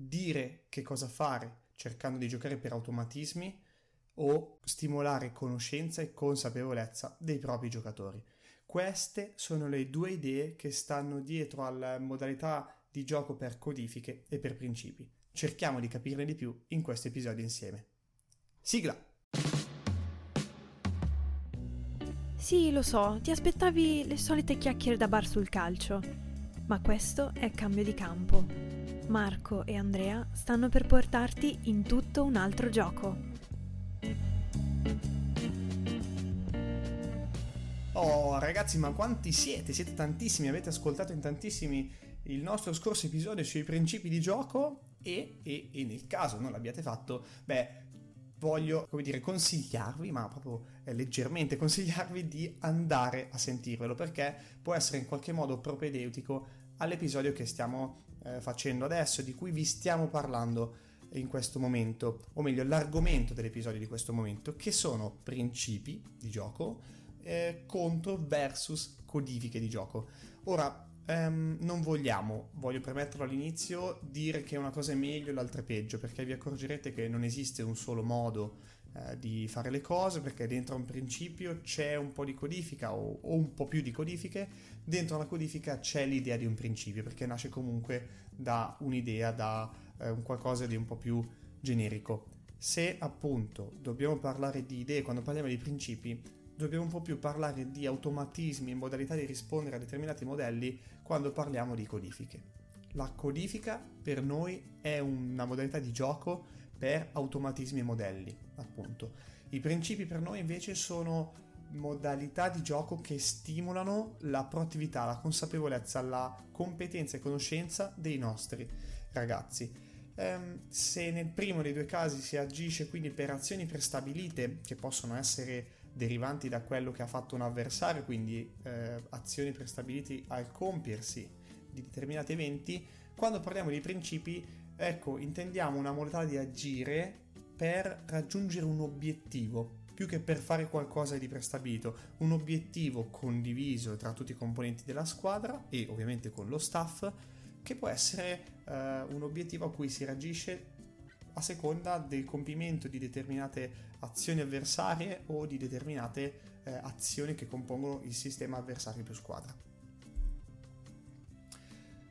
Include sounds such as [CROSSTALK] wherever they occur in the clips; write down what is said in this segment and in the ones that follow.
dire che cosa fare cercando di giocare per automatismi o stimolare conoscenza e consapevolezza dei propri giocatori. Queste sono le due idee che stanno dietro alla modalità di gioco per codifiche e per principi. Cerchiamo di capirne di più in questo episodio insieme. Sigla! Sì, lo so, ti aspettavi le solite chiacchiere da bar sul calcio, ma questo è cambio di campo. Marco e Andrea stanno per portarti in tutto un altro gioco. Oh ragazzi, ma quanti siete? Siete tantissimi, avete ascoltato in tantissimi il nostro scorso episodio sui principi di gioco e, e, e nel caso non l'abbiate fatto, beh, voglio, come dire, consigliarvi, ma proprio eh, leggermente [LAUGHS] consigliarvi di andare a sentirvelo perché può essere in qualche modo propedeutico all'episodio che stiamo eh, facendo adesso, di cui vi stiamo parlando in questo momento, o meglio l'argomento dell'episodio di questo momento, che sono principi di gioco eh, contro versus codifiche di gioco. Ora, Um, non vogliamo, voglio premetterlo all'inizio, dire che una cosa è meglio e l'altra è peggio, perché vi accorgerete che non esiste un solo modo uh, di fare le cose, perché dentro un principio c'è un po' di codifica o, o, un po' più di codifiche, dentro una codifica c'è l'idea di un principio, perché nasce comunque da un'idea, da uh, un qualcosa di un po' più generico. Se appunto dobbiamo parlare di idee quando parliamo di principi, dobbiamo un po' più parlare di automatismi e modalità di rispondere a determinati modelli quando parliamo di codifiche. La codifica per noi è una modalità di gioco per automatismi e modelli, appunto. I principi per noi invece sono modalità di gioco che stimolano la proattività, la consapevolezza, la competenza e conoscenza dei nostri ragazzi. Ehm, se nel primo dei due casi si agisce quindi per azioni prestabilite, che possono essere derivanti da quello che ha fatto un avversario, quindi eh, azioni prestabilite al compiersi di determinati eventi, quando parliamo di principi, ecco, intendiamo una modalità di agire per raggiungere un obiettivo, più che per fare qualcosa di prestabilito, un obiettivo condiviso tra tutti i componenti della squadra e ovviamente con lo staff, che può essere eh, un obiettivo a cui si reagisce a seconda del compimento di determinate azioni avversarie o di determinate eh, azioni che compongono il sistema avversario più squadra.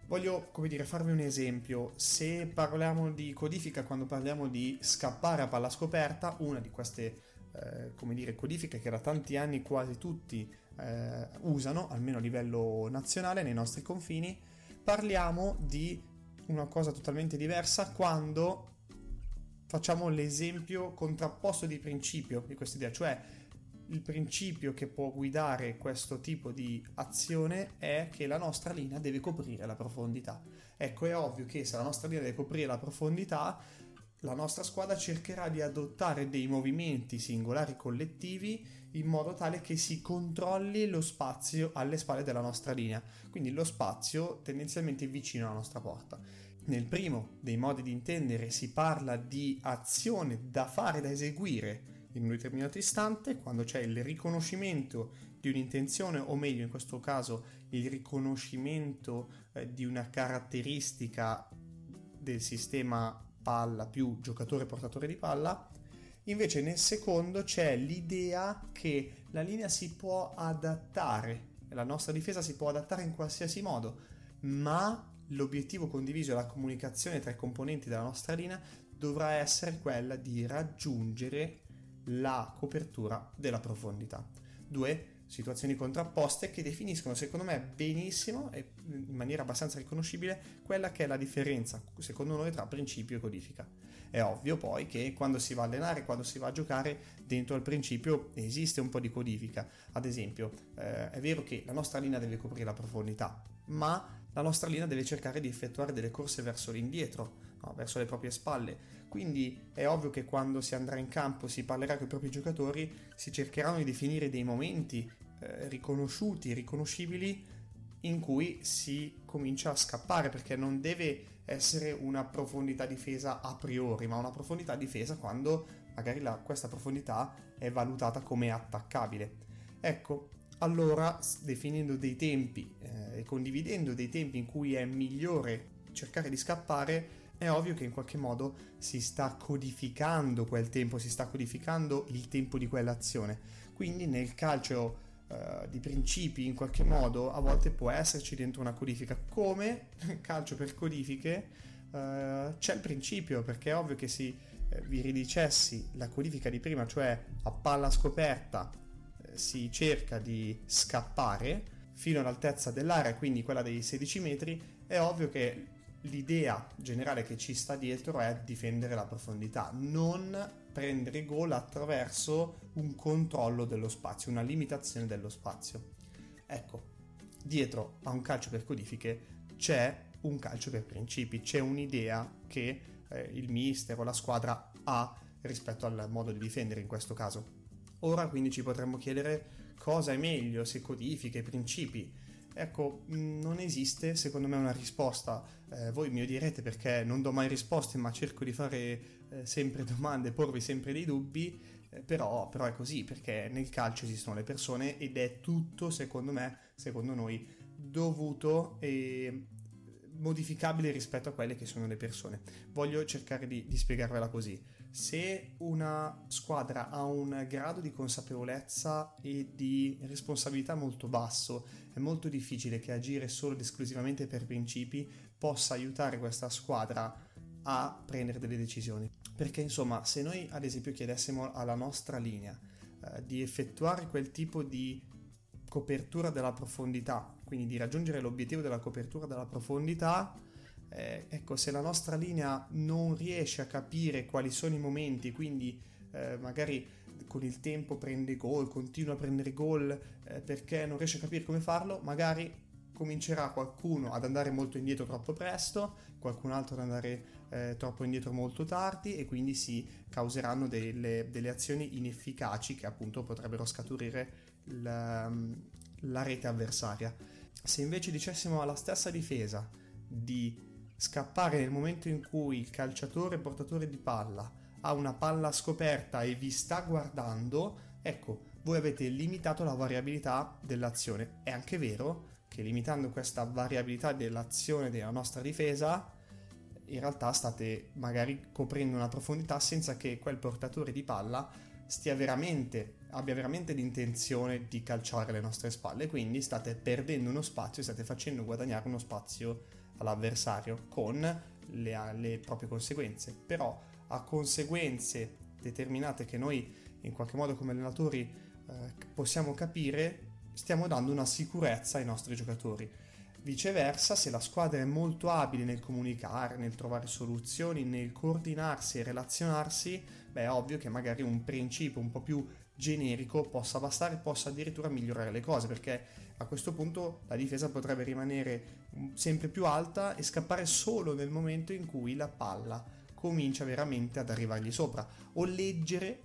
Voglio, come dire, farvi un esempio. Se parliamo di codifica, quando parliamo di scappare a palla scoperta, una di queste, eh, come dire, codifiche che da tanti anni quasi tutti eh, usano, almeno a livello nazionale, nei nostri confini, parliamo di una cosa totalmente diversa quando facciamo l'esempio contrapposto di principio di questa idea, cioè il principio che può guidare questo tipo di azione è che la nostra linea deve coprire la profondità. Ecco, è ovvio che se la nostra linea deve coprire la profondità, la nostra squadra cercherà di adottare dei movimenti singolari collettivi in modo tale che si controlli lo spazio alle spalle della nostra linea, quindi lo spazio tendenzialmente vicino alla nostra porta. Nel primo dei modi di intendere si parla di azione da fare, da eseguire in un determinato istante, quando c'è il riconoscimento di un'intenzione, o meglio in questo caso il riconoscimento eh, di una caratteristica del sistema palla più giocatore portatore di palla. Invece nel secondo c'è l'idea che la linea si può adattare, la nostra difesa si può adattare in qualsiasi modo, ma l'obiettivo condiviso e la comunicazione tra i componenti della nostra linea dovrà essere quella di raggiungere la copertura della profondità. Due situazioni contrapposte che definiscono secondo me benissimo e in maniera abbastanza riconoscibile quella che è la differenza secondo noi tra principio e codifica. È ovvio poi che quando si va a allenare, quando si va a giocare dentro al principio esiste un po' di codifica. Ad esempio eh, è vero che la nostra linea deve coprire la profondità, ma la nostra linea deve cercare di effettuare delle corse verso l'indietro, no? verso le proprie spalle. Quindi è ovvio che quando si andrà in campo, si parlerà con i propri giocatori, si cercheranno di definire dei momenti eh, riconosciuti, riconoscibili, in cui si comincia a scappare, perché non deve essere una profondità difesa a priori, ma una profondità difesa quando magari la, questa profondità è valutata come attaccabile. Ecco, allora definendo dei tempi eh, e condividendo dei tempi in cui è migliore cercare di scappare, è ovvio che in qualche modo si sta codificando quel tempo, si sta codificando il tempo di quell'azione. Quindi nel calcio uh, di principi in qualche modo a volte può esserci dentro una codifica. Come nel [LAUGHS] calcio per codifiche uh, c'è il principio, perché è ovvio che se eh, vi ridicessi la codifica di prima, cioè a palla scoperta eh, si cerca di scappare fino all'altezza dell'area, quindi quella dei 16 metri, è ovvio che l'idea generale che ci sta dietro è difendere la profondità, non prendere gol attraverso un controllo dello spazio, una limitazione dello spazio. Ecco, dietro a un calcio per codifiche c'è un calcio per principi, c'è un'idea che eh, il mister o la squadra ha rispetto al modo di difendere in questo caso. Ora quindi ci potremmo chiedere cosa è meglio, se codifiche, principi Ecco, mm, non esiste secondo me una risposta. Eh, voi mi direte perché non do mai risposte, ma cerco di fare eh, sempre domande, porvi sempre dei dubbi, eh, però, però, è così, perché nel calcio esistono le persone ed è tutto, secondo me, secondo noi, dovuto e modificabile rispetto a quelle che sono le persone. Voglio cercare di, di spiegarvela così se una squadra ha un grado di consapevolezza e di responsabilità molto basso, è molto difficile che agire solo ed esclusivamente per principi possa aiutare questa squadra a prendere delle decisioni. Perché insomma, se noi ad esempio chiedessimo alla nostra linea eh, di effettuare quel tipo di copertura della profondità, quindi di raggiungere l'obiettivo della copertura della profondità, eh, ecco, se la nostra linea non riesce a capire quali sono i momenti, quindi eh, magari con il tempo prende gol, continua a prendere gol eh, perché non riesce a capire come farlo, magari comincerà qualcuno ad andare molto indietro troppo presto, qualcun altro ad andare eh, troppo indietro molto tardi e quindi si causeranno delle, delle azioni inefficaci che appunto potrebbero scaturire la, la rete avversaria. Se invece dicessimo alla stessa difesa di scappare nel momento in cui il calciatore portatore di palla ha una palla scoperta e vi sta guardando, ecco, voi avete limitato la variabilità dell'azione. È anche vero che limitando questa variabilità dell'azione della nostra difesa, in realtà state magari coprendo una profondità senza che quel portatore di palla stia veramente, abbia veramente l'intenzione di calciare le nostre spalle, quindi state perdendo uno spazio, state facendo guadagnare uno spazio all'avversario con le, le proprie conseguenze. Però a conseguenze determinate che noi in qualche modo come allenatori eh, possiamo capire, stiamo dando una sicurezza ai nostri giocatori. Viceversa, se la squadra è molto abile nel comunicare, nel trovare soluzioni, nel coordinarsi e relazionarsi, beh, è ovvio che magari un principio un po' più generico possa bastare, possa addirittura migliorare le cose, perché a questo punto la difesa potrebbe rimanere sempre più alta e scappare solo nel momento in cui la palla comincia veramente ad arrivargli sopra o leggere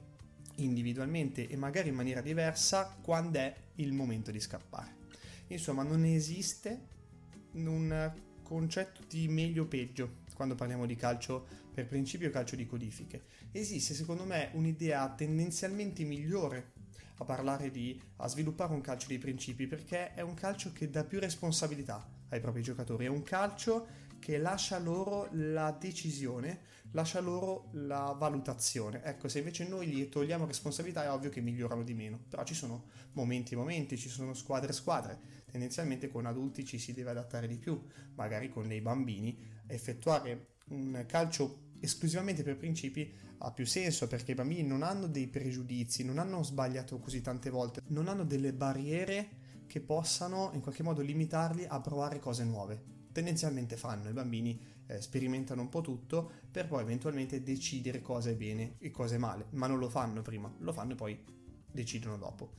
individualmente e magari in maniera diversa quando è il momento di scappare. Insomma, non esiste un concetto di meglio o peggio quando parliamo di calcio per principio calcio di codifiche. Esiste secondo me un'idea tendenzialmente migliore a parlare di a sviluppare un calcio di principi perché è un calcio che dà più responsabilità ai propri giocatori, è un calcio che lascia loro la decisione, lascia loro la valutazione. Ecco, se invece noi gli togliamo responsabilità è ovvio che migliorano di meno, però ci sono momenti e momenti, ci sono squadre e squadre. Tendenzialmente con adulti ci si deve adattare di più, magari con dei bambini effettuare un calcio esclusivamente per principi ha più senso perché i bambini non hanno dei pregiudizi, non hanno sbagliato così tante volte, non hanno delle barriere che possano in qualche modo limitarli a provare cose nuove. Tendenzialmente fanno, i bambini eh, sperimentano un po' tutto per poi eventualmente decidere cosa è bene e cosa è male, ma non lo fanno prima, lo fanno e poi decidono dopo.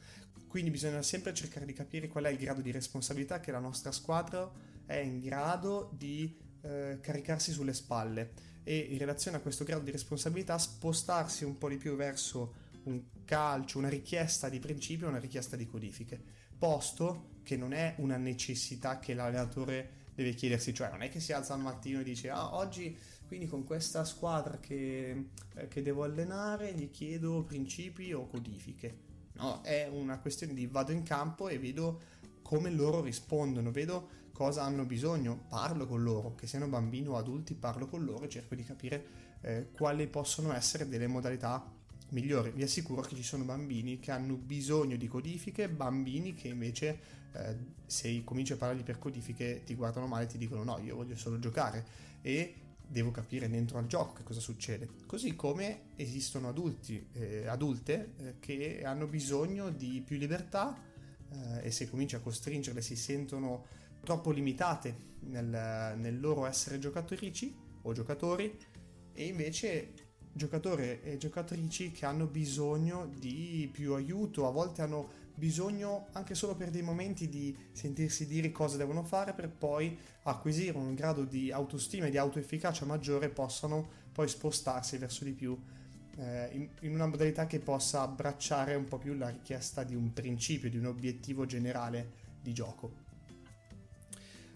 Quindi bisogna sempre cercare di capire qual è il grado di responsabilità che la nostra squadra è in grado di eh, caricarsi sulle spalle e in relazione a questo grado di responsabilità spostarsi un po' di più verso un calcio, una richiesta di principio, una richiesta di codifiche, posto che non è una necessità che l'allenatore deve chiedersi, cioè non è che si alza al mattino e dice ah oggi quindi con questa squadra che, eh, che devo allenare gli chiedo principi o codifiche. No, è una questione di vado in campo e vedo come loro rispondono, vedo cosa hanno bisogno, parlo con loro, che siano bambini o adulti, parlo con loro e cerco di capire eh, quali possono essere delle modalità migliori. Vi assicuro che ci sono bambini che hanno bisogno di codifiche, bambini che invece eh, se cominci a parlare di percodifiche ti guardano male e ti dicono no, io voglio solo giocare e devo capire dentro al gioco che cosa succede. Così come esistono adulti, eh, adulte eh, che hanno bisogno di più libertà eh, e se cominci a costringerle si sentono troppo limitate nel, nel loro essere giocatrici o giocatori e invece giocatori e giocatrici che hanno bisogno di più aiuto, a volte hanno bisogno anche solo per dei momenti di sentirsi dire cosa devono fare per poi acquisire un grado di autostima e di autoefficacia maggiore possano poi spostarsi verso di più eh, in, in una modalità che possa abbracciare un po' più la richiesta di un principio, di un obiettivo generale di gioco.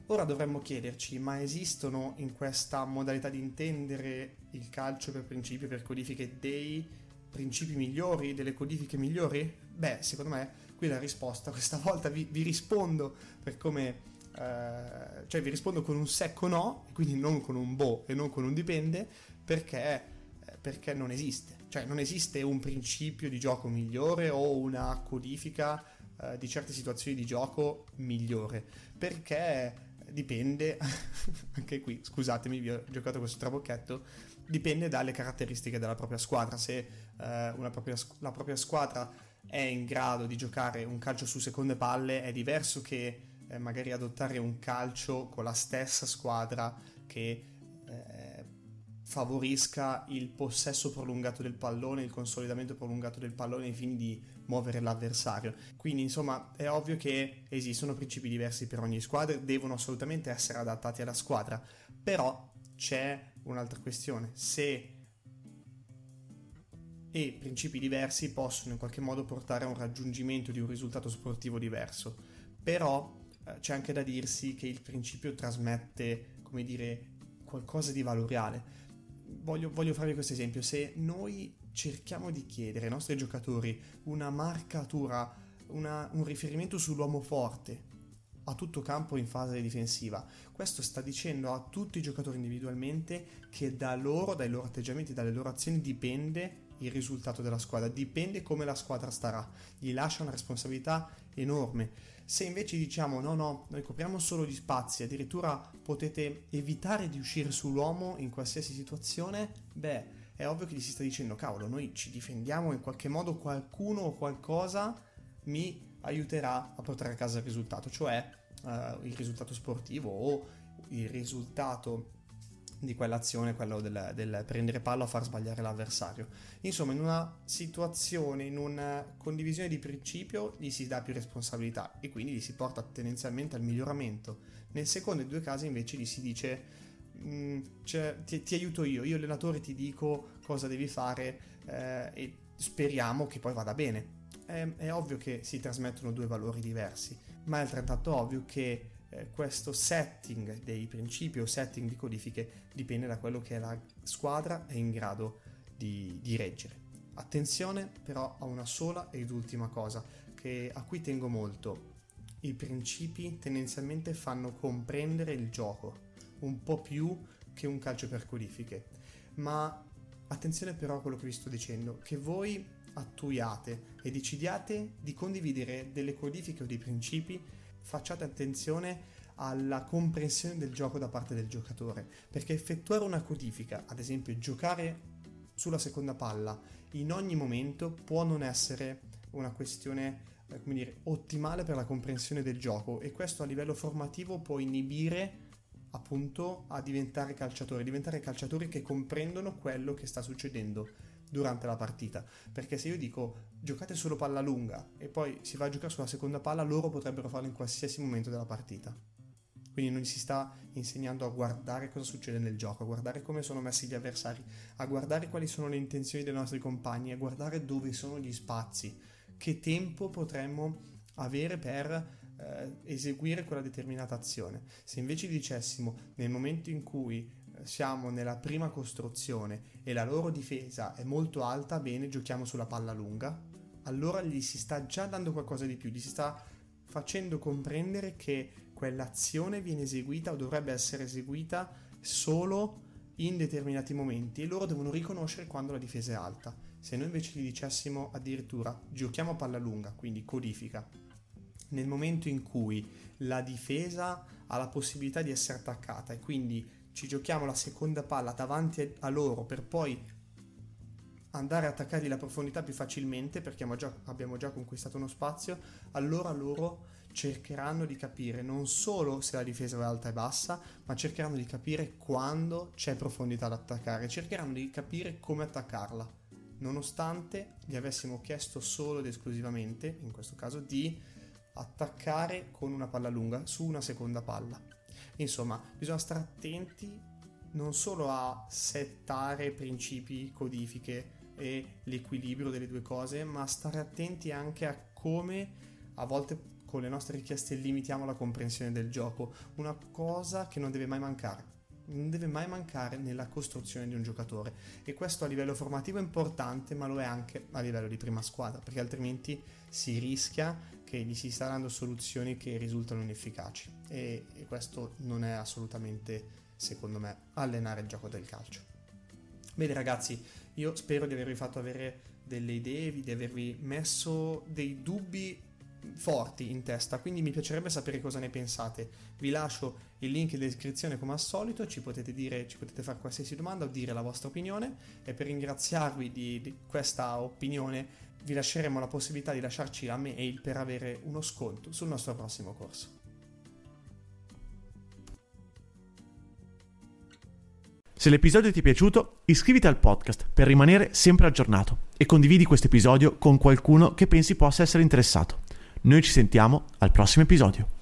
Ora dovremmo chiederci, ma esistono in questa modalità di intendere il calcio per principio, per codifiche, dei principi migliori, delle codifiche migliori? Beh, secondo me qui la risposta [LAUGHS] questa volta vi, vi rispondo per come... Eh, cioè vi rispondo con un secco no, quindi non con un boh e non con un dipende, perché, eh, perché non esiste. Cioè non esiste un principio di gioco migliore o una codifica eh, di certe situazioni di gioco migliore, perché dipende, [LAUGHS] anche qui scusatemi vi ho giocato questo trabocchetto, dipende dalle caratteristiche della propria squadra, se eh, propria, la propria squadra è in grado di giocare un calcio su seconde palle è diverso che eh, magari adottare un calcio con la stessa squadra che eh, favorisca il possesso prolungato del pallone, il consolidamento prolungato del pallone ai fini di muovere l'avversario. Quindi insomma è ovvio che esistono principi diversi per ogni squadra, devono assolutamente essere adattati alla squadra, però c'è un'altra questione, se e principi diversi possono in qualche modo portare a un raggiungimento di un risultato sportivo diverso, però eh, c'è anche da dirsi che il principio trasmette, come dire, qualcosa di valoriale. Voglio, voglio farvi questo esempio, se noi cerchiamo di chiedere ai nostri giocatori una marcatura, una, un riferimento sull'uomo forte a tutto campo in fase difensiva. Questo sta dicendo a tutti i giocatori individualmente che da loro, dai loro atteggiamenti, dalle loro azioni dipende il risultato della squadra, dipende come la squadra starà, gli lascia una responsabilità enorme. Se invece diciamo no, no, noi copriamo solo gli spazi, addirittura potete evitare di uscire sull'uomo in qualsiasi situazione, beh, è ovvio che gli si sta dicendo, cavolo, noi ci difendiamo in qualche modo, qualcuno o qualcosa mi aiuterà a portare a casa il risultato, cioè uh, il risultato sportivo o il risultato di quell'azione, quello del, del, prendere palla o far sbagliare l'avversario. Insomma, in una situazione, in una condivisione di principio, gli si dà più responsabilità e quindi gli si porta tendenzialmente al miglioramento. Nel secondo e due casi invece gli si dice Mm, cioè, ti, ti, aiuto io, io allenatore ti dico cosa devi fare eh, e speriamo che poi vada bene. È, è, ovvio che si trasmettono due valori diversi, ma è altrettanto ovvio che eh, questo setting dei principi o setting di codifiche dipende da quello che la squadra è in grado di, di reggere. Attenzione però a una sola ed ultima cosa che, a cui tengo molto. I principi tendenzialmente fanno comprendere il gioco, un po' più che un calcio per codifiche. Ma attenzione però a quello che vi sto dicendo, che voi attuiate e decidiate di condividere delle codifiche o dei principi, facciate attenzione alla comprensione del gioco da parte del giocatore, perché effettuare una codifica, ad esempio giocare sulla seconda palla in ogni momento può non essere una questione eh, come dire, ottimale per la comprensione del gioco e questo a livello formativo può inibire appunto a diventare calciatori, diventare calciatori che comprendono quello che sta succedendo durante la partita. Perché se io dico giocate solo palla lunga e poi si va a giocare sulla seconda palla, loro potrebbero farlo in qualsiasi momento della partita. Quindi non si sta insegnando a guardare cosa succede nel gioco, a guardare come sono messi gli avversari, a guardare quali sono le intenzioni dei nostri compagni, a guardare dove sono gli spazi, che tempo potremmo avere per eh, eseguire quella determinata azione. Se invece dicessimo nel momento in cui siamo nella prima costruzione e la loro difesa è molto alta, bene, giochiamo sulla palla lunga, allora gli si sta già dando qualcosa di più, gli si sta facendo comprendere che quell'azione viene eseguita o dovrebbe essere eseguita solo in determinati momenti e loro devono riconoscere quando la difesa è alta. Se noi invece gli dicessimo addirittura giochiamo a palla lunga, quindi codifica, nel momento in cui la difesa ha la possibilità di essere attaccata e quindi ci giochiamo la seconda palla davanti a loro per poi andare a attaccargli la profondità più facilmente perché già, abbiamo già conquistato uno spazio, allora loro cercheranno di capire non solo se la difesa è alta e bassa, ma cercheranno di capire quando c'è profondità da attaccare, cercheranno di capire come attaccarla, nonostante gli avessimo chiesto solo ed esclusivamente, in questo caso, di attaccare con una palla lunga su una seconda palla. Insomma, bisogna stare attenti non solo a settare principi, codifiche e l'equilibrio delle due cose, ma stare attenti anche a come a volte con le nostre richieste limitiamo la comprensione del gioco, una cosa che non deve mai mancare. Non deve mai mancare nella costruzione di un giocatore e questo a livello formativo è importante, ma lo è anche a livello di prima squadra, perché altrimenti si rischia che gli si sta dando soluzioni che risultano inefficaci e, e questo non è assolutamente, secondo me, allenare il gioco del calcio. Bene ragazzi, io spero di avervi fatto avere delle idee, di avervi messo dei dubbi forti in testa, quindi mi piacerebbe sapere cosa ne pensate. Vi lascio il link in descrizione come al solito, ci potete dire, ci potete fare qualsiasi domanda o dire la vostra opinione e per ringraziarvi di, di questa opinione vi lasceremo la possibilità di lasciarci la mail per avere uno sconto sul nostro prossimo corso. Se l'episodio ti è piaciuto, iscriviti al podcast per rimanere sempre aggiornato e condividi questo episodio con qualcuno che pensi possa essere interessato. Noi ci sentiamo al prossimo episodio.